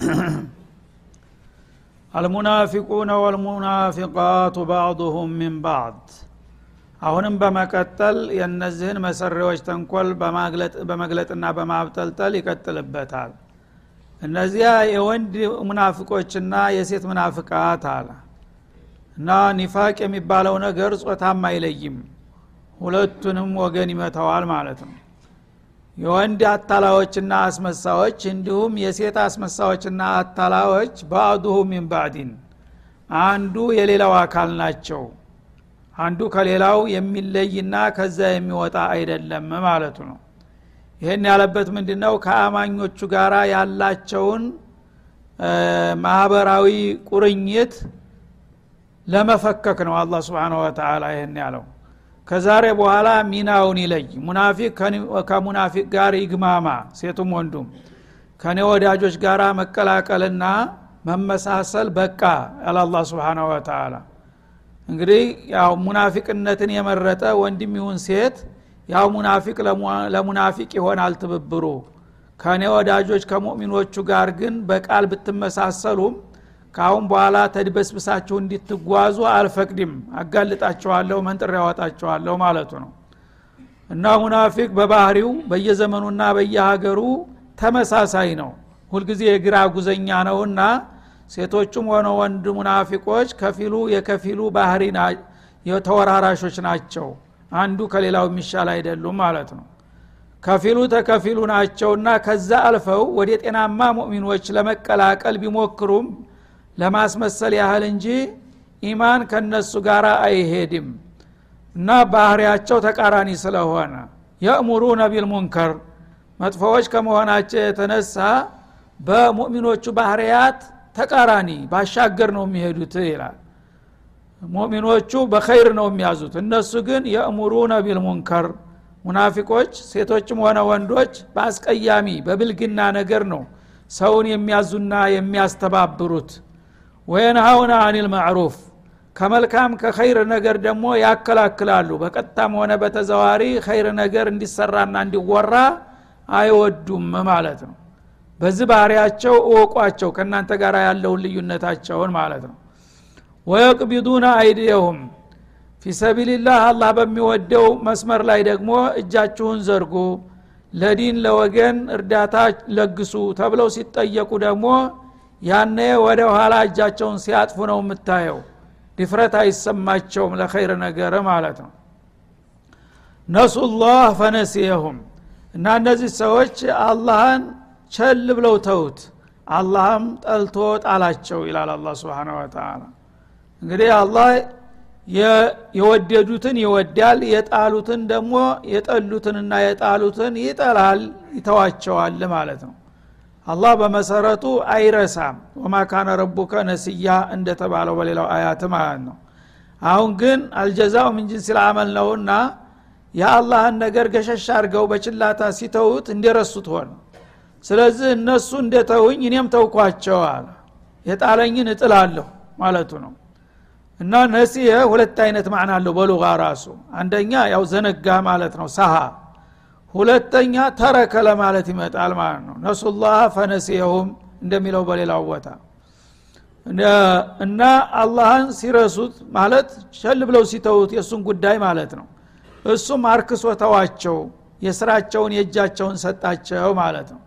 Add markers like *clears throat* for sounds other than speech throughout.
*clears throat* አልሙናፊቁነ ወልሙናፊቃቱ ባዕዱሁም ሚን ባዕድ። አሁንም በመቀጠል የእነዚህን መሰሪዎች ተንኮል በመግለጥና በማብጠልጠል ይቀጥልበታል። እነዚያ የወንድ ሙናፊቆችና የሴት ሙናፍቃት አለ። እና ኒፋቅ የሚባለው ነገር ጾታም አይለይም። ሁለቱንም ወገን ይመተዋል ማለት ነው የወንድ አታላዎችና አስመሳዎች እንዲሁም የሴት አስመሳዎችና አታላዎች ባዕዱሁ ሚን ባዕዲን አንዱ የሌላው አካል ናቸው። አንዱ ከሌላው የሚለይና ከዛ የሚወጣ አይደለም ማለቱ ነው። ይህን ያለበት ምንድ ነው ከአማኞቹ ጋር ያላቸውን ማህበራዊ ቁርኝት ለመፈከክ ነው አላ ስብን ወተላ ይህን ያለው ከዛሬ በኋላ ሚናውን ይለይ። ሙናፊቅ ከሙናፊቅ ጋር ይግማማ። ሴቱም ወንዱም ከኔ ወዳጆች ጋር መቀላቀልና መመሳሰል በቃ ያለ አላ ስብን ወተላ እንግዲህ ያው ሙናፊቅነትን የመረጠ ወንድም ይሁን ሴት ያው ሙናፊቅ ለሙናፊቅ ይሆናል ትብብሩ። ከእኔ ወዳጆች ከሙእሚኖቹ ጋር ግን በቃል ብትመሳሰሉም ካአሁን በኋላ ተድበስብሳችሁ እንዲትጓዙ አልፈቅድም። አጋልጣችኋለሁ መንጥር ያወጣችኋለሁ ማለቱ ነው። እና ሙናፊቅ በባህሪው በየዘመኑና በየሀገሩ ተመሳሳይ ነው። ሁልጊዜ የግራ ጉዘኛ ነውና ሴቶቹም ሆነ ወንድ ሙናፊቆች ከፊሉ የከፊሉ ባህሪ የተወራራሾች ናቸው። አንዱ ከሌላው የሚሻል አይደሉም ማለት ነው። ከፊሉ ተከፊሉ ናቸውና ከዛ አልፈው ወደ ጤናማ ሙእሚኖች ለመቀላቀል ቢሞክሩም ለማስመሰል ያህል እንጂ ኢማን ከነሱ ጋር አይሄድም እና ባህሪያቸው ተቃራኒ ስለሆነ። يأمرون بالمنكر መጥፎዎች ከመሆናቸው የተነሳ በሙእሚኖቹ ባህርያት ተቃራኒ ባሻገር ነው የሚሄዱት ይላል። ሙእሚኖቹ በኸይር ነው የሚያዙት። እነሱ ግን يأمرون بالمنكر ሙናፊቆች ሴቶችም ሆነ ወንዶች በአስቀያሚ በብልግና ነገር ነው ሰውን የሚያዙና የሚያስተባብሩት ወየንሃውና አኒል ማዕሩፍ ከመልካም ከኸይር ነገር ደግሞ ያከላክላሉ። በቀጥታም ሆነ በተዘዋሪ ኸይር ነገር እንዲሰራና እንዲወራ አይወዱም ማለት ነው። በዚህ ባህሪያቸው እወቋቸው ከእናንተ ጋር ያለውን ልዩነታቸውን ማለት ነው። ወየቅቢዱነ አይድየሁም ፊሰቢልላህ አላህ በሚወደው መስመር ላይ ደግሞ እጃችሁን ዘርጉ። ለዲን ለወገን እርዳታ ለግሱ ተብለው ሲጠየቁ ደግሞ ያነ ወደ ኋላ እጃቸውን ሲያጥፉ ነው የምታየው። ድፍረት አይሰማቸውም ለኸይር ነገር ማለት ነው። ነሱላህ ፈነሲየሁም እና እነዚህ ሰዎች አላህን ቸል ብለው ተውት አላህም ጠልቶ ጣላቸው ይላል አላ ስብን ወተላ እንግዲህ አላህ የወደዱትን ይወዳል የጣሉትን ደግሞ የጠሉትንና የጣሉትን ይጠላል ይተዋቸዋል ማለት ነው አላህ በመሰረቱ አይረሳም። ወማ ካነ ረቡከ ነስያ እንደተባለው በሌላው አያት ማለት ነው። አሁን ግን አልጀዛው ምን ጅንስ ነውና የአላህን ነገር ገሸሽ አድርገው በችላታ ሲተውት እንደረሱት ሆነ። ስለዚህ እነሱ እንደተውኝ እኔም ተውኳቸው የጣለኝን እጥላለሁ ማለቱ ነው። እና ነሲየ ሁለት አይነት ማዕና አለው በሉጋ ራሱ። አንደኛ ያው ዘነጋ ማለት ነው ሰሃ ሁለተኛ ተረከ ለማለት ይመጣል ማለት ነው። ነሱላህ ፈነሲየሁም እንደሚለው በሌላው ቦታ እና አላህን ሲረሱት ማለት ሸል ብለው ሲተውት የእሱን ጉዳይ ማለት ነው። እሱም አርክሶ ተዋቸው የስራቸውን የእጃቸውን ሰጣቸው ማለት ነው።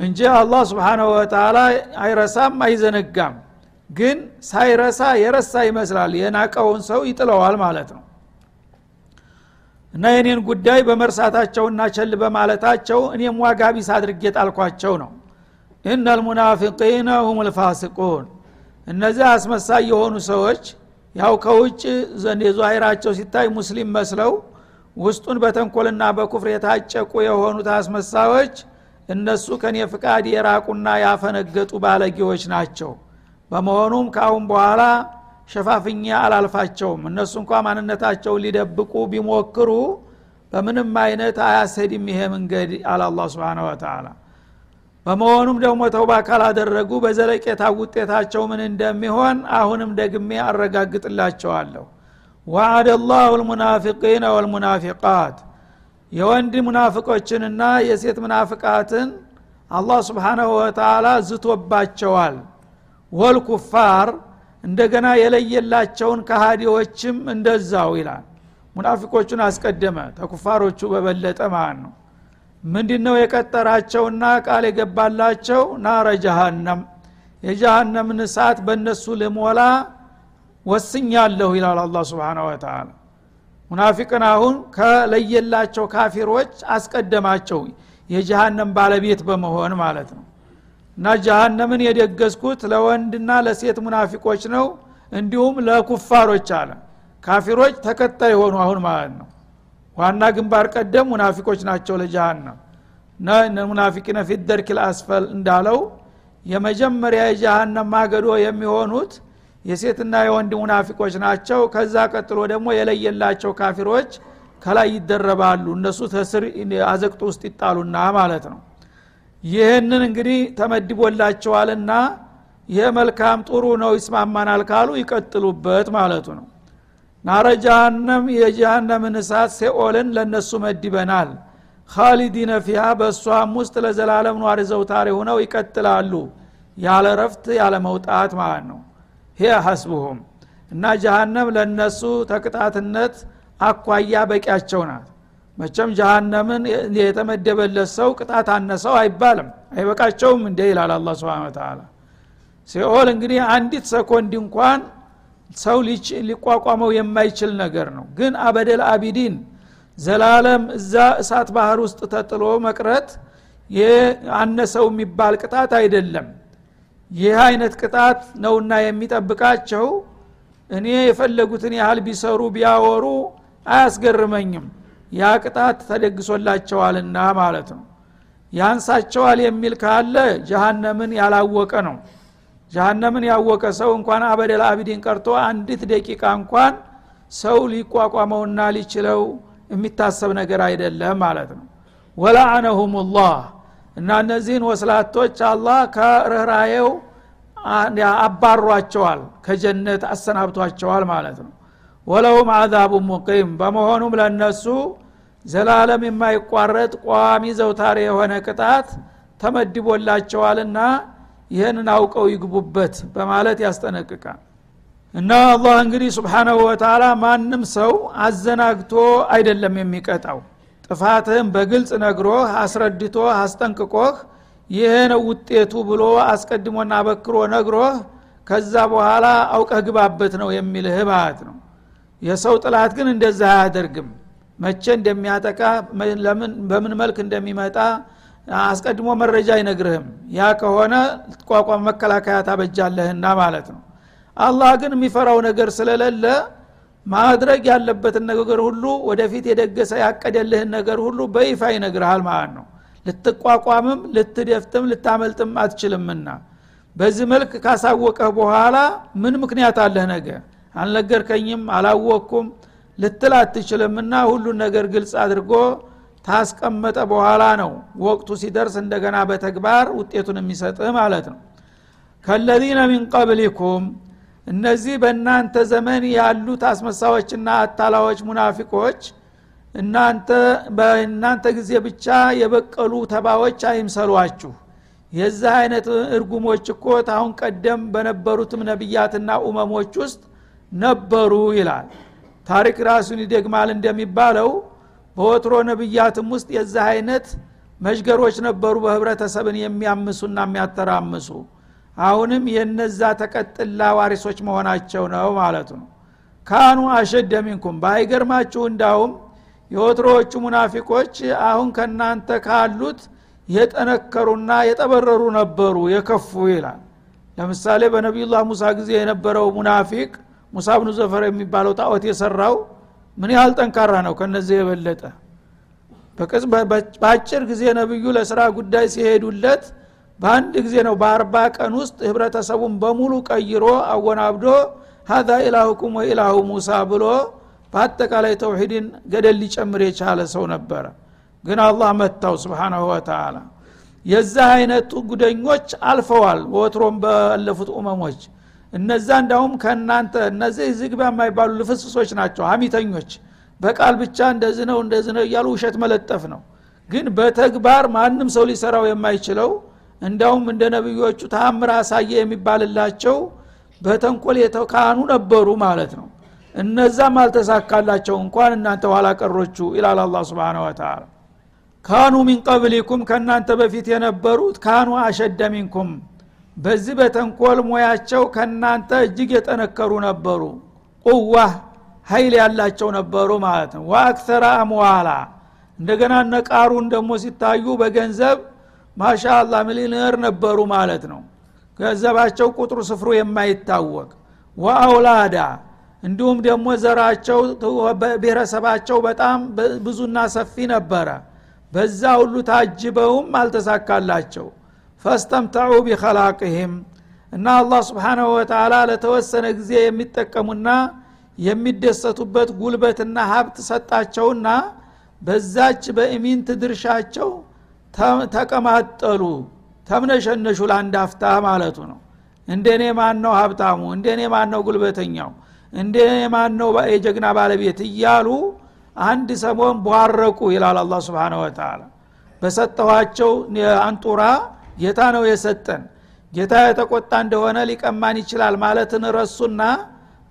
እንጂ አላህ ስብሓናሁ ወተላ አይረሳም አይዘነጋም። ግን ሳይረሳ የረሳ ይመስላል። የናቀውን ሰው ይጥለዋል ማለት ነው እና የኔን ጉዳይ በመርሳታቸውና ቸል በማለታቸው እኔም ዋጋ ቢስ አድርጌ ጣልኳቸው ነው። እነ ልሙናፊቂነ ሁም ልፋሲቁን እነዚህ አስመሳይ የሆኑ ሰዎች ያው ከውጭ የዛሂራቸው ሲታይ ሙስሊም መስለው ውስጡን በተንኮልና በኩፍር የታጨቁ የሆኑት አስመሳዮች እነሱ ከኔ ፍቃድ የራቁና ያፈነገጡ ባለጌዎች ናቸው። በመሆኑም ከአሁን በኋላ ሸፋፍኛ አላልፋቸውም። እነሱ እንኳ ማንነታቸውን ሊደብቁ ቢሞክሩ በምንም አይነት አያሰድም ይሄ መንገድ አለ አላ ስብን ወተላ በመሆኑም ደግሞ ተውባ ካላደረጉ በዘለቄታ ውጤታቸው ምን እንደሚሆን አሁንም ደግሜ አረጋግጥላቸዋለሁ። ወአደ ላሁ ልሙናፊቂነ ወልሙናፊቃት። የወንድ ሙናፍቆችንና የሴት ሙናፍቃትን አላህ ስብሓናሁ ወተላ ዝቶባቸዋል። ወልኩፋር እንደገና የለየላቸውን ከሃዲዎችም እንደዛው ይላል። ሙናፊቆቹን አስቀደመ። ተኩፋሮቹ በበለጠ ማለት ነው። ምንድ ነው የቀጠራቸውና ቃል የገባላቸው? ናረ ጀሃነም። የጀሃነምን እሳት በእነሱ ልሞላ ወስኛለሁ ይላል አላ ስብን ወተላ ሙናፊቅን አሁን ከለየላቸው ካፊሮች አስቀደማቸው። የጀሃነም ባለቤት በመሆን ማለት ነው እና ጀሃነምን የደገዝኩት ለወንድና ለሴት ሙናፊቆች ነው እንዲሁም ለኩፋሮች አለ። ካፊሮች ተከታይ የሆኑ አሁን ማለት ነው። ዋና ግንባር ቀደም ሙናፊቆች ናቸው ለጀሃነም። ሙናፊቂነ ፊ ደርክ ልአስፈል እንዳለው የመጀመሪያ የጀሃነም ማገዶ የሚሆኑት የሴትና የወንድ ሙናፊቆች ናቸው። ከዛ ቀጥሎ ደግሞ የለየላቸው ካፊሮች ከላይ ይደረባሉ። እነሱ ተስር አዘቅጡ ውስጥ ይጣሉና ማለት ነው ይህንን እንግዲህ ተመድቦላቸዋልና ይህ መልካም ጥሩ ነው ይስማማናል ካሉ ይቀጥሉበት ማለቱ ነው። ናረ ጃሃንም የጃሃነምን እሳት ሴኦልን ለነሱ መድበናል። ካሊዲነ ፊሃ በእሷም ውስጥ ለዘላለም ኗሪ ዘውታሪ ሆነው ይቀጥላሉ። ያለ ረፍት ያለ መውጣት ማለት ነው። ይሄ ሐስቡሁም። እና ጃሃንም ለነሱ ተቅጣትነት አኳያ በቂያቸው ናት መቸም ጃሃነምን የተመደበለት ሰው ቅጣት አነሰው አይባልም አይበቃቸውም እንደ ይላል አላ ስብን ተላ ሲኦል እንግዲህ አንዲት ሰኮንድ እንኳን ሰው ሊቋቋመው የማይችል ነገር ነው። ግን አበደል አቢዲን ዘላለም እዛ እሳት ባህር ውስጥ ተጥሎ መቅረት አነሰው የሚባል ቅጣት አይደለም። ይህ አይነት ቅጣት ነውና የሚጠብቃቸው እኔ የፈለጉትን ያህል ቢሰሩ ቢያወሩ አያስገርመኝም ያ ቅጣት ተደግሶላቸዋልና ማለት ነው። ያንሳቸዋል የሚል ካለ ጀሃነምን ያላወቀ ነው። ጀሃነምን ያወቀ ሰው እንኳን አበደል አቢዲን ቀርቶ አንዲት ደቂቃ እንኳን ሰው ሊቋቋመውና ሊችለው የሚታሰብ ነገር አይደለም ማለት ነው። ወላአነሁም ላህ እና እነዚህን ወስላቶች አላህ ከርኅራዬው አባሯቸዋል ከጀነት አሰናብቷቸዋል ማለት ነው። ወለሁም አዛቡ ሙቂም በመሆኑም ለነሱ ዘላለም የማይቋረጥ ቋሚ ዘውታሪ የሆነ ቅጣት ተመድቦላቸዋልና ይህንን አውቀው ይግቡበት በማለት ያስጠነቅቃል። እና አላህ እንግዲህ ስብሓናሁ ወተላ ማንም ሰው አዘናግቶ አይደለም የሚቀጣው። ጥፋትህም በግልጽ ነግሮህ አስረድቶ አስጠንቅቆህ ነው ውጤቱ ብሎ አስቀድሞና በክሮ ነግሮህ ከዛ በኋላ አውቀህ ግባበት ነው የሚልህ ማለት ነው። የሰው ጥላት ግን እንደዛ አያደርግም መቼ እንደሚያጠቃ በምን መልክ እንደሚመጣ አስቀድሞ መረጃ አይነግርህም። ያ ከሆነ ቋቋም መከላከያ ታበጃለህና ማለት ነው። አላህ ግን የሚፈራው ነገር ስለሌለ ማድረግ ያለበትን ነገር ሁሉ ወደፊት የደገሰ ያቀደልህን ነገር ሁሉ በይፋ ይነግርሃል ማለት ነው። ልትቋቋምም ልትደፍትም ልታመልጥም አትችልምና። በዚህ መልክ ካሳወቀህ በኋላ ምን ምክንያት አለህ ነገ? አልነገርከኝም? አላወቅኩም ልትል አትችልምና ሁሉን ነገር ግልጽ አድርጎ ታስቀመጠ በኋላ ነው ወቅቱ ሲደርስ እንደገና በተግባር ውጤቱን የሚሰጥህ ማለት ነው። ከለዚነ ሚን ቀብሊኩም እነዚህ በእናንተ ዘመን ያሉት አስመሳዎችና አታላዎች ሙናፊቆች እናንተ በእናንተ ጊዜ ብቻ የበቀሉ ተባዎች አይምሰሏችሁ። የዚህ አይነት እርጉሞች እኮ ታሁን ቀደም በነበሩትም ነቢያትና ኡመሞች ውስጥ ነበሩ ይላል ታሪክ ራሱን ይደግማል እንደሚባለው በወትሮ ነቢያትም ውስጥ የዚህ አይነት መዥገሮች ነበሩ በህብረተሰብን የሚያምሱና የሚያተራምሱ። አሁንም የነዛ ተቀጥላ ዋሪሶች መሆናቸው ነው ማለቱ ነው። ካኑ አሸደ ሚንኩም። ባይገርማችሁ እንዳውም የወትሮዎቹ ሙናፊቆች አሁን ከናንተ ካሉት የጠነከሩና የጠበረሩ ነበሩ የከፉ ይላል። ለምሳሌ በነቢዩላህ ሙሳ ጊዜ የነበረው ሙናፊቅ ሙሳ ብኑ ዘፈር የሚባለው ጣዖት የሰራው ምን ያህል ጠንካራ ነው? ከነዚህ የበለጠ በአጭር ጊዜ ነብዩ ለስራ ጉዳይ ሲሄዱለት በአንድ ጊዜ ነው በአርባ ቀን ውስጥ ህብረተሰቡን በሙሉ ቀይሮ አወናብዶ ሀዛ ኢላሁኩም ወኢላሁ ሙሳ ብሎ በአጠቃላይ ተውሂድን ገደል ሊጨምር የቻለ ሰው ነበረ። ግን አላህ መታው ስብሓናሁ ወተላ የዚህ አይነቱ ጉደኞች አልፈዋል። ወትሮም ባለፉት ኡመሞች እነዛ እንዳውም ከእናንተ እነዚህ ዝግባ የማይባሉ ልፍስሶች ናቸው ሀሚተኞች በቃል ብቻ እንደዚህ ነው እንደዚህ ነው እያሉ ውሸት መለጠፍ ነው። ግን በተግባር ማንም ሰው ሊሰራው የማይችለው እንዳውም እንደ ነቢዮቹ ተአምር አሳየ የሚባልላቸው በተንኮል የተካኑ ነበሩ ማለት ነው። እነዛም አልተሳካላቸው። እንኳን እናንተ ኋላ ቀሮቹ ይላል አላ ስብን ወተላ ካኑ ሚን ቀብሊኩም ከእናንተ በፊት የነበሩት ካኑ አሸደ ሚንኩም በዚህ በተንኮል ሙያቸው ከእናንተ እጅግ የጠነከሩ ነበሩ። ቁዋ ሀይል ያላቸው ነበሩ ማለት ነው። ወአክተራ አምዋላ እንደገና ነቃሩን ደግሞ ሲታዩ በገንዘብ ማሻአላ ሚሊዮነር ነበሩ ማለት ነው። ገንዘባቸው ቁጥሩ ስፍሩ የማይታወቅ። ወአውላዳ እንዲሁም ደግሞ ዘራቸው ብሔረሰባቸው በጣም ብዙና ሰፊ ነበረ። በዛ ሁሉ ታጅበውም አልተሳካላቸው ፈስተምተዑ ቢኸላቅህም እና አላህ ስብሓናሁ ወተላ ለተወሰነ ጊዜ የሚጠቀሙና የሚደሰቱበት ጉልበትና ሀብት ሰጣቸውና በዛች በኢሚንት ድርሻቸው ተቀማጠሉ ተምነሸነሹ ለአንድ አፍታ ማለቱ ነው። እንደኔ ማን ነው ሀብታሙ? እንደኔ ማን ነው ጉልበተኛው? እንደኔ ማን ነው የጀግና ባለቤት? እያሉ አንድ ሰሞን ቧረቁ ይላል አላ ስብን ወተላ በሰጠኋቸው አንጡራ ጌታ ነው የሰጠን። ጌታ የተቆጣ እንደሆነ ሊቀማን ይችላል ማለትን ረሱና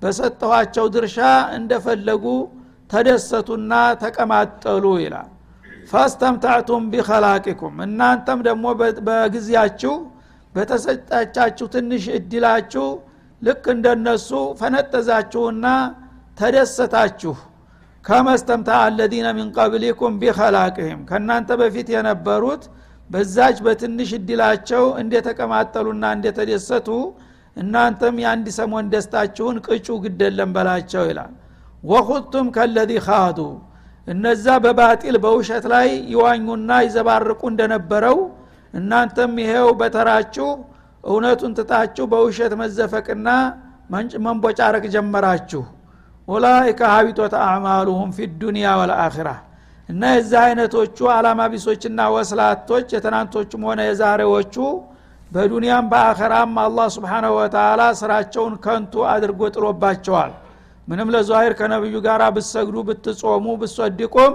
በሰጠኋቸው ድርሻ እንደፈለጉ ተደሰቱና ተቀማጠሉ ይላል። ፈስተምታዕቱም ቢኸላቂኩም እናንተም ደግሞ በጊዜያችሁ በተሰጣቻችሁ ትንሽ እድላችሁ ልክ እንደነሱ ፈነጠዛችሁና ተደሰታችሁ። ከመስተምታ አለዚነ ሚን ቀብሊኩም ቢኸላቅህም ከእናንተ በፊት የነበሩት በዛች በትንሽ እድላቸው እንደተቀማጠሉና እንደተደሰቱ እናንተም የአንድ ሰሞን ደስታችሁን ቅጩ ግደለም በላቸው ይላል። ወኹቱም ከለዚ ካዱ እነዛ በባጢል በውሸት ላይ ይዋኙና ይዘባርቁ እንደነበረው እናንተም ይሄው በተራችሁ እውነቱን ትታችሁ በውሸት መዘፈቅና መንቦጫረቅ ጀመራችሁ። ኡላይከ ሀቢጦት አዕማሉሁም ፊ ዱኒያ ወልአኺራ እና የዚህ አይነቶቹ አላማ ቢሶችና ወስላቶች የትናንቶቹም ሆነ የዛሬዎቹ በዱንያም በአኸራም አላህ ስብሓናሁ ወተላ ስራቸውን ከንቱ አድርጎ ጥሎባቸዋል። ምንም ለዛሂር ከነብዩ ጋር ብትሰግዱ ብትጾሙ ብትሰድቁም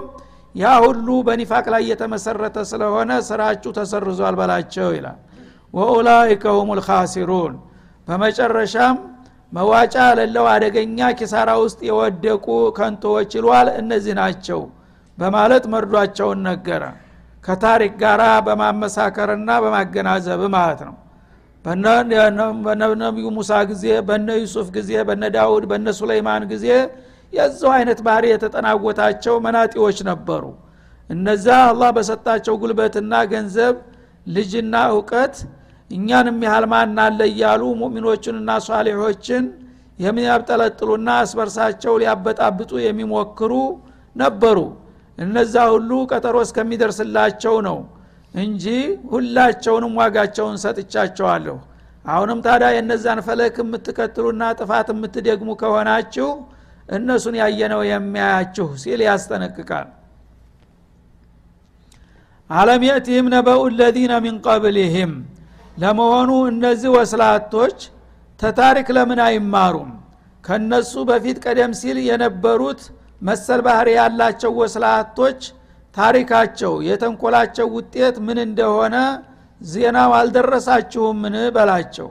ያ ሁሉ በኒፋቅ ላይ የተመሰረተ ስለሆነ ስራችሁ ተሰርዟል በላቸው ይላል። ወኡላይከ ሁም ልካሲሩን በመጨረሻም መዋጫ ለለው አደገኛ ኪሳራ ውስጥ የወደቁ ከንቶዎች ይሏል። እነዚህ ናቸው በማለት መርዷቸውን ነገረ። ከታሪክ ጋር በማመሳከርና በማገናዘብ ማለት ነው። በነቢዩ ሙሳ ጊዜ በነ ዩሱፍ ጊዜ በነ ዳውድ በነ ሱለይማን ጊዜ የዛው አይነት ባህሪ የተጠናወታቸው መናጢዎች ነበሩ። እነዛ አላህ በሰጣቸው ጉልበትና ገንዘብ ልጅና እውቀት እኛንም ያህል ማን እያሉ ሙእሚኖችንና ሷሊሖችን የሚያብጠለጥሉና አስበርሳቸው ሊያበጣብጡ የሚሞክሩ ነበሩ እነዛ ሁሉ ቀጠሮ እስከሚደርስላቸው ነው እንጂ ሁላቸውንም ዋጋቸውን ሰጥቻቸዋለሁ። አሁንም ታዲያ የነዛን ፈለክ የምትቀጥሉና ጥፋት የምትደግሙ ከሆናችሁ እነሱን ያየነው የሚያያችሁ ሲል ያስጠነቅቃል። አለም የእቲህም ነበኡ ለዚነ ሚን ቀብሊህም። ለመሆኑ እነዚህ ወስላቶች ተታሪክ ለምን አይማሩም? ከነሱ በፊት ቀደም ሲል የነበሩት መሰል ባህር ያላቸው ወስላቶች ታሪካቸው የተንኮላቸው ውጤት ምን እንደሆነ ዜናው አልደረሳችሁምን በላቸው።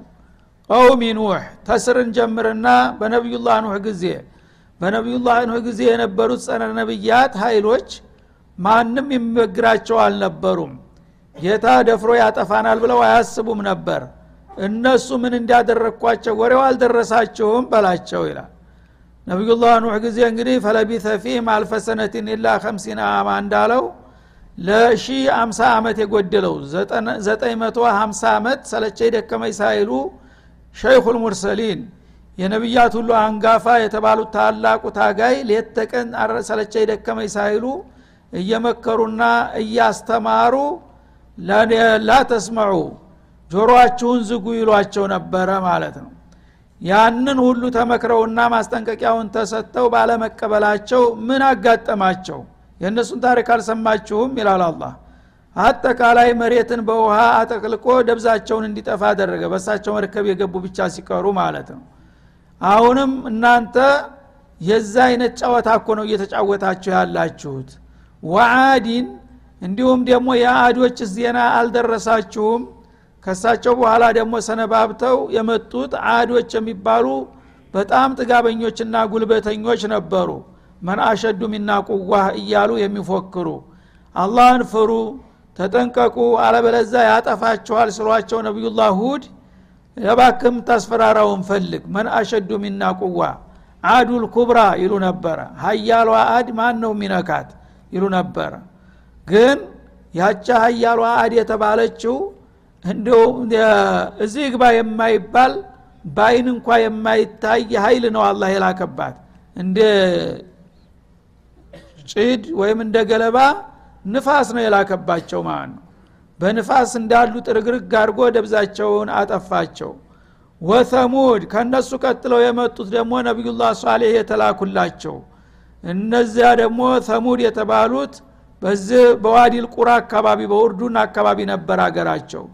ቀውሚ ኑህ ተስርን ጀምርና በነቢዩላህ ኑህ ጊዜ በነቢዩላህ ኑህ ጊዜ የነበሩት ጸረ ነቢያት ኃይሎች ማንም የሚበግራቸው አልነበሩም። ጌታ ደፍሮ ያጠፋናል ብለው አያስቡም ነበር። እነሱ ምን እንዲያደረግኳቸው ወሬው አልደረሳችሁም በላቸው ይላል ነቢዩላህ ኑሕ ጊዜ እንግዲህ ፈለቢተ ፊህም አልፈሰነትን ኢላ ከምሲን አማ እንዳለው ለሺ አምሳ ዓመት የጎደለው ዘጠኝ መቶ ሀምሳ ዓመት ሰለቸይ ደከመኝ ሳይሉ ሸይኹል ሙርሰሊን የነቢያት ሁሉ አንጋፋ የተባሉት ታላቁ ታጋይ ሌት ሰለቸይ ደከመኝ ሳይሉ እየመከሩና እያስተማሩ ላ ተስመዑ ጆሮአችሁን ዝጉ ይሏቸው ነበረ ማለት ነው ያንን ሁሉ ተመክረውና ማስጠንቀቂያውን ተሰጥተው ባለመቀበላቸው ምን አጋጠማቸው? የእነሱን ታሪክ አልሰማችሁም? ይላል አላህ። አጠቃላይ መሬትን በውሃ አጠቅልቆ ደብዛቸውን እንዲጠፋ አደረገ። በሳቸው መርከብ የገቡ ብቻ ሲቀሩ ማለት ነው። አሁንም እናንተ የዛ አይነት ጨዋታ እኮ ነው እየተጫወታችሁ ያላችሁት። ወአዲን እንዲሁም ደግሞ የአዶች ዜና አልደረሳችሁም ከሳቸው በኋላ ደግሞ ሰነባብተው የመጡት አዶች የሚባሉ በጣም ጥጋበኞችና ጉልበተኞች ነበሩ። መን አሸዱ ሚና ቁዋህ እያሉ የሚፎክሩ አላህን ፍሩ ተጠንቀቁ አለበለዛ ያጠፋችኋል ስሏቸው ነቢዩላህ ሁድ የባክም ታስፈራራውን ፈልግ መን አሸዱ ሚና ቁዋ አዱል ኩብራ ይሉ ነበረ ሀያሏ አድ ማን ነው ሚነካት ይሉ ነበረ ግን ያቻ ሀያሏ አድ የተባለችው እንዲሁ እዚህ ግባ የማይባል በአይን እንኳ የማይታይ ኃይል ነው አላህ የላከባት። እንደ ጭድ ወይም እንደ ገለባ ንፋስ ነው የላከባቸው ማለት ነው። በንፋስ እንዳሉ ጥርግርግ አድርጎ ደብዛቸውን አጠፋቸው። ወተሙድ ከነሱ ቀጥለው የመጡት ደግሞ ነቢዩላህ ሷሌህ የተላኩላቸው። እነዚያ ደግሞ ተሙድ የተባሉት በዚህ በዋዲል ቁራ አካባቢ በኡርዱን አካባቢ ነበር አገራቸው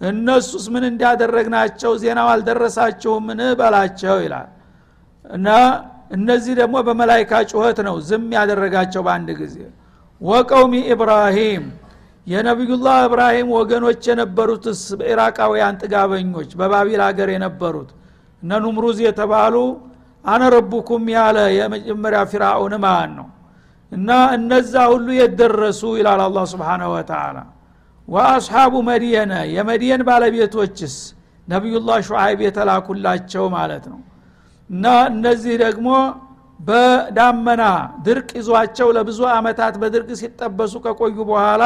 እነሱስ ምን እንዳደረግናቸው? ዜናው አልደረሳቸውምን በላቸው ይላል። እና እነዚህ ደግሞ በመላይካ ጩኸት ነው ዝም ያደረጋቸው በአንድ ጊዜ። ወቀውሚ ኢብራሂም የነቢዩላህ እብራሂም ወገኖች የነበሩትስ ኢራቃውያን ጥጋበኞች በባቢል ሀገር የነበሩት እነ ኑምሩዝ የተባሉ አነ ረቡኩም ያለ የመጀመሪያ ፊራውን ማን ነው? እና እነዛ ሁሉ የደረሱ ይላል አላ ስብሓንሁ ወተላ ወአስሓቡ መድየነ የመድየን ባለቤቶችስ? ነቢዩላህ ሹዓይብ የተላኩላቸው ማለት ነው። እና እነዚህ ደግሞ በዳመና ድርቅ ይዟቸው ለብዙ አመታት በድርቅ ሲጠበሱ ከቆዩ በኋላ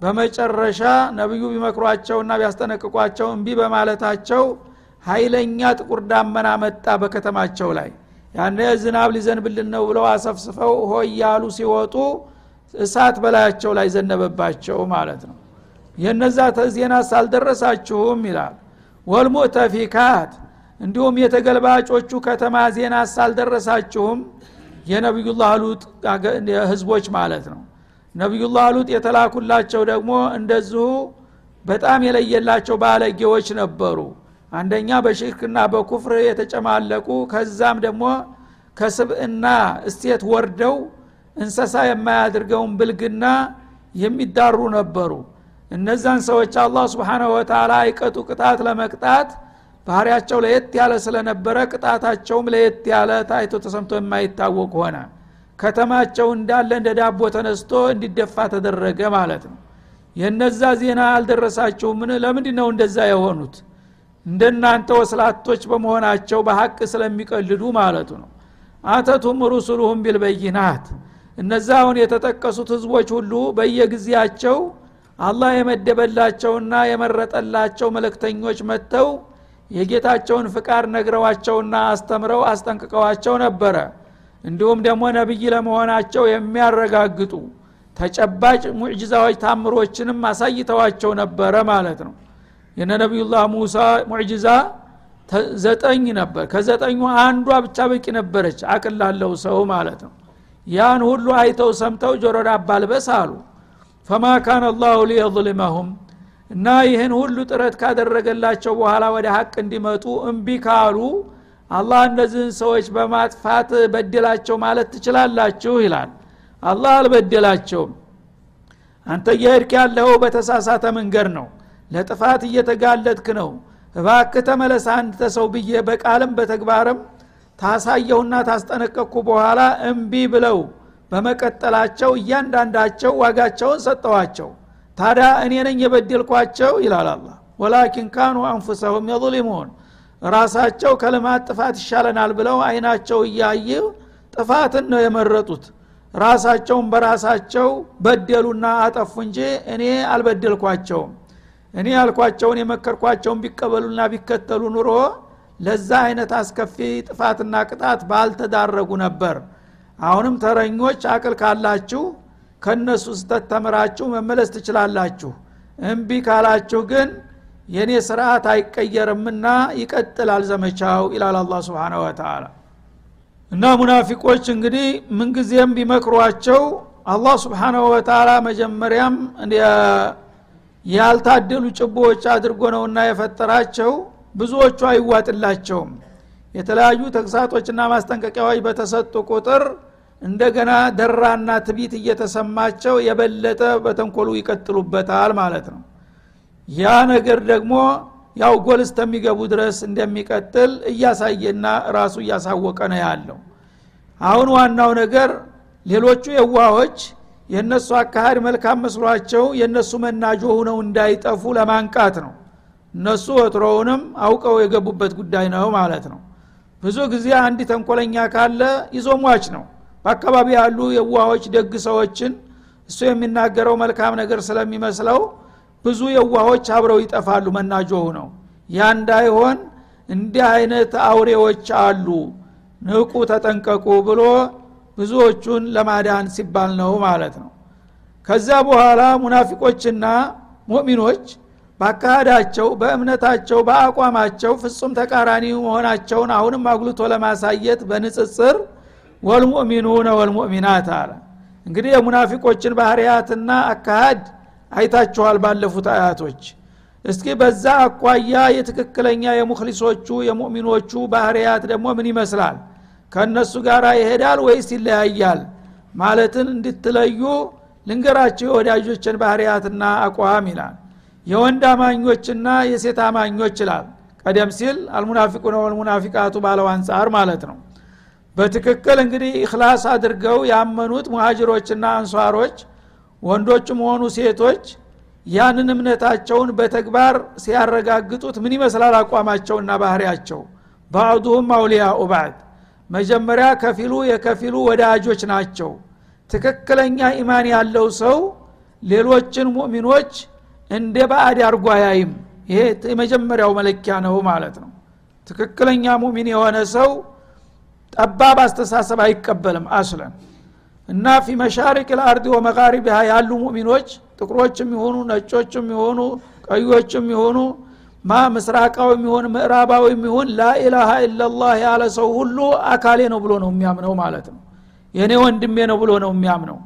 በመጨረሻ ነቢዩ ቢመክሯቸውና ቢያስጠነቅቋቸው እምቢ በማለታቸው ኃይለኛ ጥቁር ዳመና መጣ በከተማቸው ላይ። ያነ ዝናብ ሊዘንብልን ነው ብለው አሰፍስፈው ሆ ሲወጡ እሳት በላያቸው ላይ ዘነበባቸው ማለት ነው የነዛ ዜና ሳልደረሳችሁም ይላል። ወልሙእተፊካት እንዲሁም የተገልባጮቹ ከተማ ዜና ሳልደረሳችሁም የነቢዩላህ ሉጥ ህዝቦች ማለት ነው። ነቢዩላህ ሉጥ የተላኩላቸው ደግሞ እንደዚሁ በጣም የለየላቸው ባለጌዎች ነበሩ። አንደኛ በሽርክና በኩፍር የተጨማለቁ ከዛም ደግሞ ከስብእና እስቴት ወርደው እንሰሳ የማያድርገውን ብልግና የሚዳሩ ነበሩ እነዛን ሰዎች አላህ ስብሓናሁ ወተላ አይቀጡ ቅጣት ለመቅጣት ባህሪያቸው ለየት ያለ ስለነበረ ቅጣታቸውም ለየት ያለ ታይቶ ተሰምቶ የማይታወቅ ሆነ። ከተማቸው እንዳለ እንደ ዳቦ ተነስቶ እንዲደፋ ተደረገ ማለት ነው። የነዛ ዜና አልደረሳቸውም ምን ለምንድ ነው እንደዛ የሆኑት? እንደናንተ ወስላቶች በመሆናቸው በሀቅ ስለሚቀልዱ ማለቱ ነው። አተቱም ሩሱሉሁም ቢልበይናት። እነዛ አሁን የተጠቀሱት ህዝቦች ሁሉ በየጊዜያቸው አላህ የመደበላቸውና የመረጠላቸው መለክተኞች መጥተው የጌታቸውን ፍቃድ ነግረዋቸውና አስተምረው አስጠንቅቀዋቸው ነበረ። እንዲሁም ደግሞ ነቢይ ለመሆናቸው የሚያረጋግጡ ተጨባጭ ሙዕጅዛዎች ታምሮችንም አሳይተዋቸው ነበረ ማለት ነው። የነ ነቢዩላህ ሙሳ ሙዕጅዛ ዘጠኝ ነበር። ከዘጠኙ አንዷ ብቻ በቂ ነበረች አቅላለው ሰው ማለት ነው። ያን ሁሉ አይተው ሰምተው ጆሮ ዳባ ልበስ አሉ ፈማ ካነ አላሁ ሊየظልመሁም እና ይህን ሁሉ ጥረት ካደረገላቸው በኋላ ወደ ሀቅ እንዲመጡ እምቢ ካሉ አላህ እነዚህን ሰዎች በማጥፋት በደላቸው ማለት ትችላላችሁ ይላል። አላህ አልበደላቸውም። አንተ እየሄድክ ያለው በተሳሳተ መንገድ ነው። ለጥፋት እየተጋለጥክ ነው። እባክ ተመለስ አንድ ተሰው ብዬ በቃልም በተግባርም ታሳየሁና ታስጠነቀቅኩ በኋላ እምቢ ብለው በመቀጠላቸው እያንዳንዳቸው ዋጋቸውን ሰጠዋቸው። ታዲያ እኔ ነኝ የበደልኳቸው? ይላል አላ ወላኪን ካኑ አንፉሰሁም የظሊሙን ራሳቸው ከልማት ጥፋት ይሻለናል ብለው አይናቸው እያየ ጥፋትን ነው የመረጡት። ራሳቸውን በራሳቸው በደሉና አጠፉ እንጂ እኔ አልበደልኳቸውም። እኔ ያልኳቸውን የመከርኳቸውን ቢቀበሉና ቢከተሉ ኑሮ ለዛ አይነት አስከፊ ጥፋትና ቅጣት ባልተዳረጉ ነበር አሁንም ተረኞች አቅል ካላችሁ ከነሱ ስተት ተምራችሁ መመለስ ትችላላችሁ። እምቢ ካላችሁ ግን የእኔ ስርዓት አይቀየርምና ይቀጥላል ዘመቻው ይላል አላ ስብን ወተላ እና ሙናፊቆች እንግዲህ ምንጊዜም ቢመክሯቸው አላህ ስብሓናሁ ወተላ መጀመሪያም ያልታደሉ ጭቦዎች አድርጎ ነውና የፈጠራቸው ብዙዎቹ አይዋጥላቸውም። የተለያዩ ተግሳጦችና ማስጠንቀቂያዎች በተሰጡ ቁጥር እንደገና ደራና ትቢት እየተሰማቸው የበለጠ በተንኮሉ ይቀጥሉበታል ማለት ነው። ያ ነገር ደግሞ ያው ጎል እስተሚገቡ ድረስ እንደሚቀጥል እያሳየና ራሱ እያሳወቀ ነው ያለው። አሁን ዋናው ነገር ሌሎቹ የዋሆች የእነሱ አካሃድ መልካም መስሏቸው የእነሱ መናጆ ሁነው እንዳይጠፉ ለማንቃት ነው። እነሱ ወትሮውንም አውቀው የገቡበት ጉዳይ ነው ማለት ነው። ብዙ ጊዜ አንድ ተንኮለኛ ካለ ይዞሟች ነው በአካባቢ ያሉ የዋሆች ደግ ሰዎችን እሱ የሚናገረው መልካም ነገር ስለሚመስለው ብዙ የዋሆች አብረው ይጠፋሉ መናጆ ነው። ያ እንዳይሆን እንዲህ አይነት አውሬዎች አሉ። ንቁ ተጠንቀቁ ብሎ ብዙዎቹን ለማዳን ሲባል ነው ማለት ነው። ከዛ በኋላ ሙናፊቆችና ሙእሚኖች በአካሃዳቸው በእምነታቸው በአቋማቸው ፍጹም ተቃራኒ መሆናቸውን አሁንም አጉልቶ ለማሳየት በንጽጽር ወልሙእሚኑነ ወልሙእሚናት አለ። እንግዲህ የሙናፊቆችን ባህርያትና አካሃድ አይታችኋል ባለፉት አያቶች። እስኪ በዛ አኳያ የትክክለኛ የሙክሊሶቹ የሙእሚኖቹ ባህርያት ደግሞ ምን ይመስላል? ከእነሱ ጋር ይሄዳል ወይስ ይለያያል? ማለትን እንድትለዩ ልንገራቸው የወዳጆችን ባህርያትና አቋም ይላል። የወንድ አማኞችና የሴት አማኞች ይላል። ቀደም ሲል አልሙናፊቁነ ወልሙናፊቃቱ ባለው አንጻር ማለት ነው በትክክል እንግዲህ እክላስ አድርገው ያመኑት ሙሃጅሮችና አንሷሮች ወንዶችም ሆኑ ሴቶች ያንን እምነታቸውን በተግባር ሲያረጋግጡት ምን ይመስላል አቋማቸውና ባህሪያቸው? ባዕዱሁም አውሊያኡ ባዕድ። መጀመሪያ ከፊሉ የከፊሉ ወዳጆች ናቸው። ትክክለኛ ኢማን ያለው ሰው ሌሎችን ሙእሚኖች እንደ ባዕድ አርጎ ይሄ የመጀመሪያው መለኪያ ነው ማለት ነው። ትክክለኛ ሙእሚን የሆነ ሰው ጠባብ አስተሳሰብ አይቀበልም። አስለን እና ፊ መሻሪቅ ልአርድ ወመቃሪቢሃ ያሉ ሙእሚኖች ጥቁሮችም ይሆኑ ነጮችም ይሆኑ ቀዮችም ይሆኑ ማ ምስራቃዊ የሚሆን ምዕራባዊ የሚሆን ላኢላሃ ኢላላህ ያለ ሰው ሁሉ አካሌ ነው ብሎ ነው የሚያምነው ማለት ነው። የእኔ ወንድሜ ነው ብሎ ነው የሚያምነው።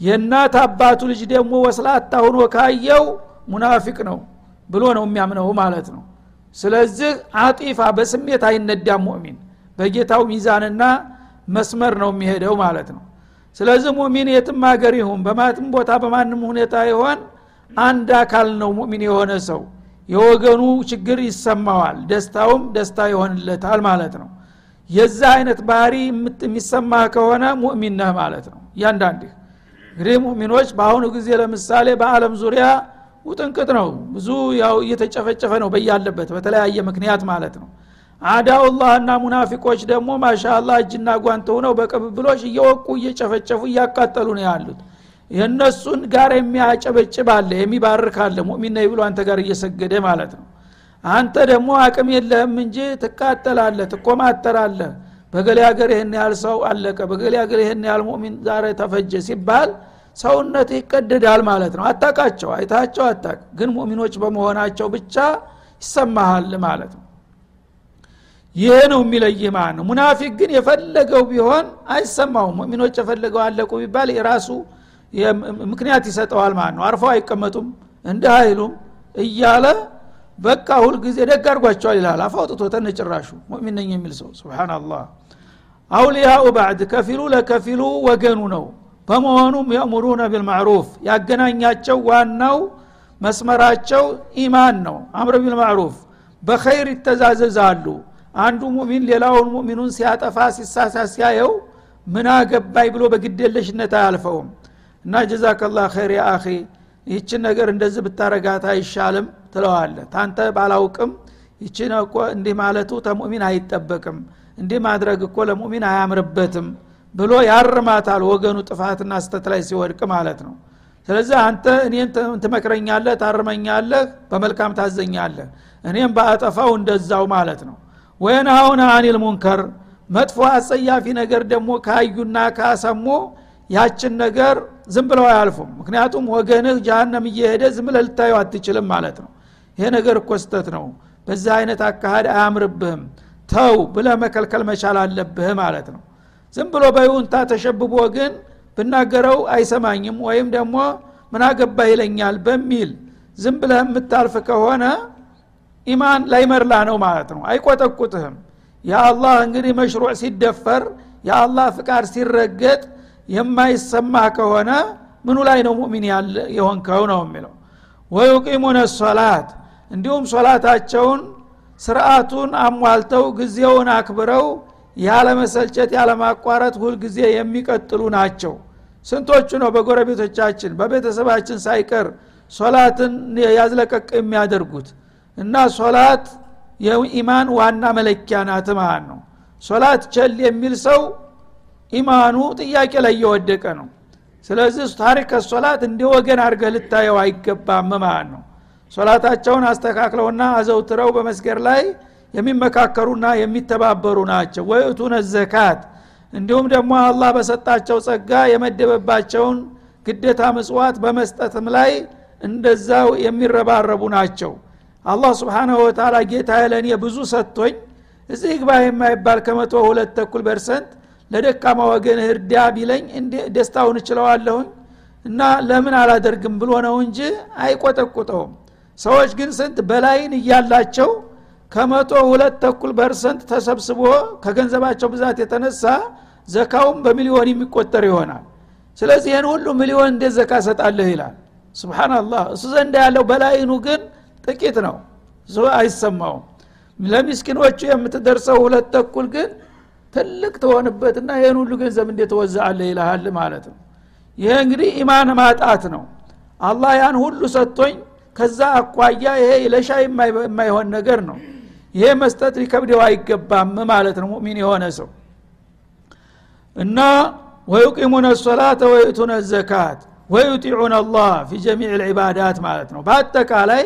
የእናት አባቱ ልጅ ደግሞ ወስላታ ሁኖ ካየው ሙናፊቅ ነው ብሎ ነው የሚያምነው ማለት ነው። ስለዚህ አጢፋ በስሜት አይነዳም ሙእሚን በጌታው ሚዛንና መስመር ነው የሚሄደው ማለት ነው። ስለዚህ ሙእሚን የትም ሀገር ይሁን በማትም ቦታ በማንም ሁኔታ ይሆን አንድ አካል ነው ሙእሚን የሆነ ሰው። የወገኑ ችግር ይሰማዋል ደስታውም ደስታ ይሆንለታል ማለት ነው። የዛ አይነት ባህሪ የሚሰማ ከሆነ ሙእሚን ነህ ማለት ነው። እያንዳንድህ እንግዲህ ሙእሚኖች በአሁኑ ጊዜ ለምሳሌ በአለም ዙሪያ ውጥንቅጥ ነው። ብዙ ያው እየተጨፈጨፈ ነው በያለበት በተለያየ ምክንያት ማለት ነው አዳውላህና ሙናፊቆች ደግሞ ማሻአላ እጅና ጓንት ሆነው በቅብብሎች እየወቁ እየጨፈጨፉ እያቃጠሉ ነው ያሉት። የእነሱን ጋር የሚያጨበጭብ አለ የሚባርክ አለ። ሙእሚን ነኝ ብሎ አንተ ጋር እየሰገደ ማለት ነው። አንተ ደግሞ አቅም የለህም እንጂ ትቃጠላለህ ትኮማተራለህ በገሌ ሀገር ይህን ያህል ሰው አለቀ በገሌ ሀገር ይህን ያህል ሙእሚን ዛሬ ተፈጀ ሲባል ሰውነት ይቀደዳል ማለት ነው። አታቃቸው አይታቸው አታቅ ግን ሙእሚኖች በመሆናቸው ብቻ ይሰማሃል ማለት ነው ይሄ ነው የሚለይ ማለት ነው? ሙናፊቅ ግን የፈለገው ቢሆን አይሰማውም። ሙእሚኖች የፈለገው አለቁ ቢባል የራሱ ምክንያት ይሰጠዋል ማለት ነው? አርፈው አይቀመጡም እንደ ሀይሉም እያለ በቃ ሁልጊዜ ደግ አድርጓቸዋል ይላል። አፋውጥቶ ተነጭራሹ ሙእሚን ነኝ የሚል ሰው። ስብናላህ አውሊያኡ ባዕድ ከፊሉ ለከፊሉ ወገኑ ነው። በመሆኑም የእሙሩነ ቢልማዕሩፍ ያገናኛቸው ዋናው መስመራቸው ኢማን ነው። አምር ቢልማዕሩፍ በኸይር ይተዛዘዛሉ አንዱ ሙሚን ሌላውን ሙሚኑን ሲያጠፋ ሲሳሳ ሲያየው ምን አገባይ ብሎ በግዴለሽነት አያልፈውም። እና ጀዛከላ ኸይር ያ አኺ ይችን ነገር እንደዚህ ብታረጋት አይሻልም ትለዋለ ታንተ ባላውቅም ይችን እኮ እንዲህ ማለቱ ተሙእሚን አይጠበቅም እንዲህ ማድረግ እኮ ለሙእሚን አያምርበትም ብሎ ያርማታል ወገኑ ጥፋትና ስተት ላይ ሲወድቅ ማለት ነው። ስለዚህ አንተ እኔን ትመክረኛለህ ታርመኛለህ በመልካም ታዘኛለህ። እኔም በአጠፋው እንደዛው ማለት ነው ወየንሃውነ አኒል ሙንከር መጥፎ አጸያፊ ነገር ደግሞ ካዩና ካሰሙ ያችን ነገር ዝም ብለው አያልፉም። ምክንያቱም ወገንህ ጃሃንም እየሄደ ዝም ብለ ልታየው አትችልም ማለት ነው። ይሄ ነገር እኮ ስተት ነው። በዚህ አይነት አካሃድ አያምርብህም። ተው ብለ መከልከል መቻል አለብህ ማለት ነው። ዝም ብሎ በይሁንታ ተሸብቦ ግን ብናገረው አይሰማኝም ወይም ደግሞ ምን አገባ ይለኛል በሚል ዝም ብለህ የምታልፍ ከሆነ ኢማን ላይመርላ ነው ማለት ነው። አይቆጠቁጥህም። የአላህ እንግዲህ መሽሩዕ ሲደፈር የአላህ ፍቃድ ሲረገጥ የማይሰማ ከሆነ ምኑ ላይ ነው ሙእሚን የሆንከው ነው የሚለው። ወዩቂሙነ ሶላት እንዲሁም ሶላታቸውን ስርአቱን አሟልተው ጊዜውን አክብረው ያለመሰልቸት ያለማቋረጥ ሁልጊዜ የሚቀጥሉ ናቸው። ስንቶቹ ነው በጎረቤቶቻችን በቤተሰባችን ሳይቀር ሶላትን ያዝለቀቅ የሚያደርጉት እና ሶላት የኢማን ዋና መለኪያ ናት ማለት ነው። ሶላት ቸል የሚል ሰው ኢማኑ ጥያቄ ላይ እየወደቀ ነው። ስለዚህ ታሪክ ሶላት እንደ ወገን አድርገህ ልታየው አይገባም ማለት ነው። ሶላታቸውን አስተካክለውና አዘውትረው በመስገር ላይ የሚመካከሩና የሚተባበሩ ናቸው። ወይቱነ ዘካት እንዲሁም ደግሞ አላህ በሰጣቸው ጸጋ የመደበባቸውን ግዴታ ምጽዋት በመስጠትም ላይ እንደዛው የሚረባረቡ ናቸው አላህ سبحانه وتعالى ጌታ ለእኔ ብዙ ሰጥቶኝ እዚህ ግባ የማይባል ከመቶ ሁለት ተኩል percent ለደካማ ወገን እርዳ ቢለኝ ደስታውን እችለዋለሁኝ? እና ለምን አላደርግም ብሎ ነው እንጂ አይቆጠቁጠውም። ሰዎች ግን ስንት በላይን እያላቸው ከመቶ ሁለት ተኩል percent ተሰብስቦ ከገንዘባቸው ብዛት የተነሳ ዘካውም በሚሊዮን የሚቆጠር ይሆናል። ስለዚህ ይህን ሁሉ ሚሊዮን እንዴት ዘካ ሰጣለህ ይላል? ስብናላህ እሱ ዘንድ ያለው በላይኑ ግን ጥቂት ነው። እሱ አይሰማውም። ለሚስኪኖቹ የምትደርሰው ሁለት ተኩል ግን ትልቅ ትሆንበትና ይህን ሁሉ ገንዘብ እንዴት ወዛአለ ይልሃል ማለት ነው። ይሄ እንግዲህ ኢማን ማጣት ነው። አላህ ያን ሁሉ ሰጥቶኝ ከዛ አኳያ ይሄ ለሻይ የማይሆን ነገር ነው። ይሄ መስጠት ሊከብደው አይገባም ማለት ነው ሙእሚን የሆነ ሰው። እና ወዩቂሙነ ሶላተ ወዩቱነ ዘካት ወዩጢዑን አላህ ፊ ጀሚዕ ልዕባዳት ማለት ነው። በአጠቃላይ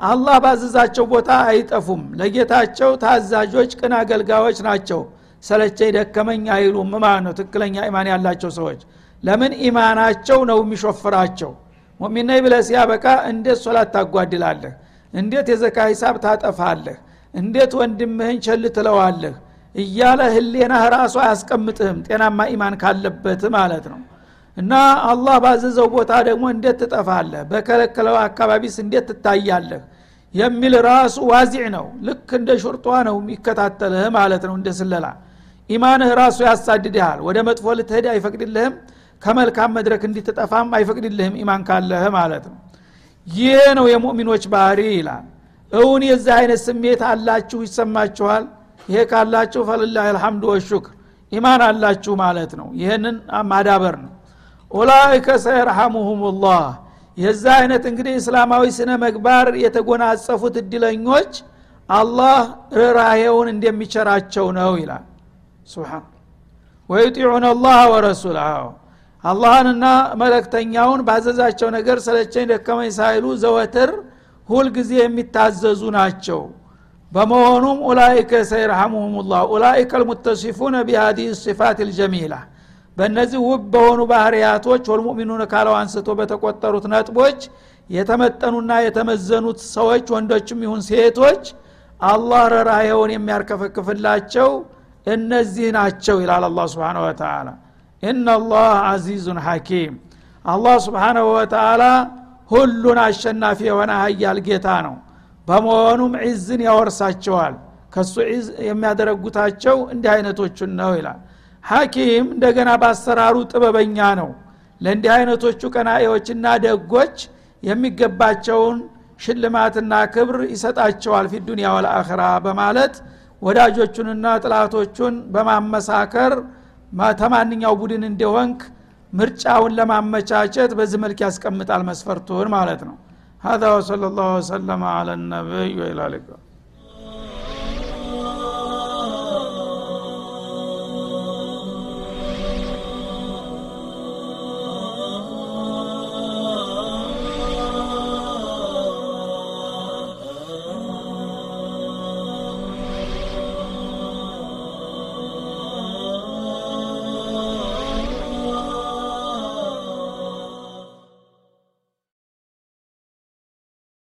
አላህ ባዘዛቸው ቦታ አይጠፉም። ለጌታቸው ታዛዦች ቅን አገልጋዮች ናቸው። ሰለቸኝ ደከመኝ አይሉም። ማለት ነው? ትክክለኛ ኢማን ያላቸው ሰዎች። ለምን ኢማናቸው ነው የሚሾፍራቸው? ሙሚነ ብለ ሲያበቃ እንዴት ሶላት ታጓድላለህ? እንዴት የዘካ ሂሳብ ታጠፋለህ? እንዴት ወንድምህን ቸል ትለዋለህ? እያለ ህሌናህ ራሱ አያስቀምጥህም። ጤናማ ኢማን ካለበት ማለት ነው እና አላህ ባዘዘው ቦታ ደግሞ እንዴት ትጠፋለህ? በከለከለው አካባቢስ እንዴት ትታያለህ? የሚል ራሱ ዋዚዕ ነው። ልክ እንደ ሹርጧ ነው የሚከታተልህ ማለት ነው እንደ ስለላ። ኢማንህ ራሱ ያሳድድሃል። ወደ መጥፎ ልትሄድ አይፈቅድልህም። ከመልካም መድረክ እንዲትጠፋም አይፈቅድልህም ኢማን ካለህ ማለት ነው። ይህ ነው የሙእሚኖች ባህሪ ይላል። እውን የዚህ አይነት ስሜት አላችሁ ይሰማችኋል። ይሄ ካላችሁ ፈልላህ አልሐምዱ ወሹክር። ኢማን አላችሁ ማለት ነው። ይህንን ማዳበር ነው ኡላይከ ሰየርሐሙሁም ላህ የዛ አይነት እንግዲህ እስላማዊ ስነ መግባር የተጎናጸፉት እድለኞች አላህ ርኅራሄውን እንደሚቸራቸው ነው ይላል። ስብሓን ወዩጢዑን አላህ ወረሱል አላህንና መለክተኛውን ባዘዛቸው ነገር ሰለቸኝ ደከመኝ ሳይሉ ዘወትር ሁልጊዜ የሚታዘዙ ናቸው። በመሆኑም ኡላይከ ሰይርሐሙሁም ላህ ኡላይከ ልሙተሲፉነ ቢሃዲህ ስፋት ልጀሚላ በእነዚህ ውብ በሆኑ ባህርያቶች ወልሙእሚኑን ካለው አንስቶ በተቆጠሩት ነጥቦች የተመጠኑና የተመዘኑት ሰዎች ወንዶችም ይሁን ሴቶች አላህ ረራየውን የሚያርከፈክፍላቸው እነዚህ ናቸው ይላል አላ ስብን ወተላ ኢናላህ አዚዙን ሐኪም። አላህ ስብሓናሁ ወተላ ሁሉን አሸናፊ የሆነ ሀያል ጌታ ነው። በመሆኑም ዒዝን ያወርሳቸዋል። ከሱ ዒዝ የሚያደረጉታቸው እንዲህ አይነቶቹን ነው ይላል ሐኪም እንደገና በአሰራሩ ጥበበኛ ነው ለእንዲህ አይነቶቹ ቀናኤዎችና ደጎች የሚገባቸውን ሽልማትና ክብር ይሰጣቸዋል ፊ ዱኒያ ወልአኽራ በማለት ወዳጆቹንና ጥላቶቹን በማመሳከር ተማንኛው ቡድን እንደሆንክ ምርጫውን ለማመቻቸት በዚህ መልክ ያስቀምጣል መስፈርቱን ማለት ነው هذا وصلى الله وسلم على النبي وإلى اللقاء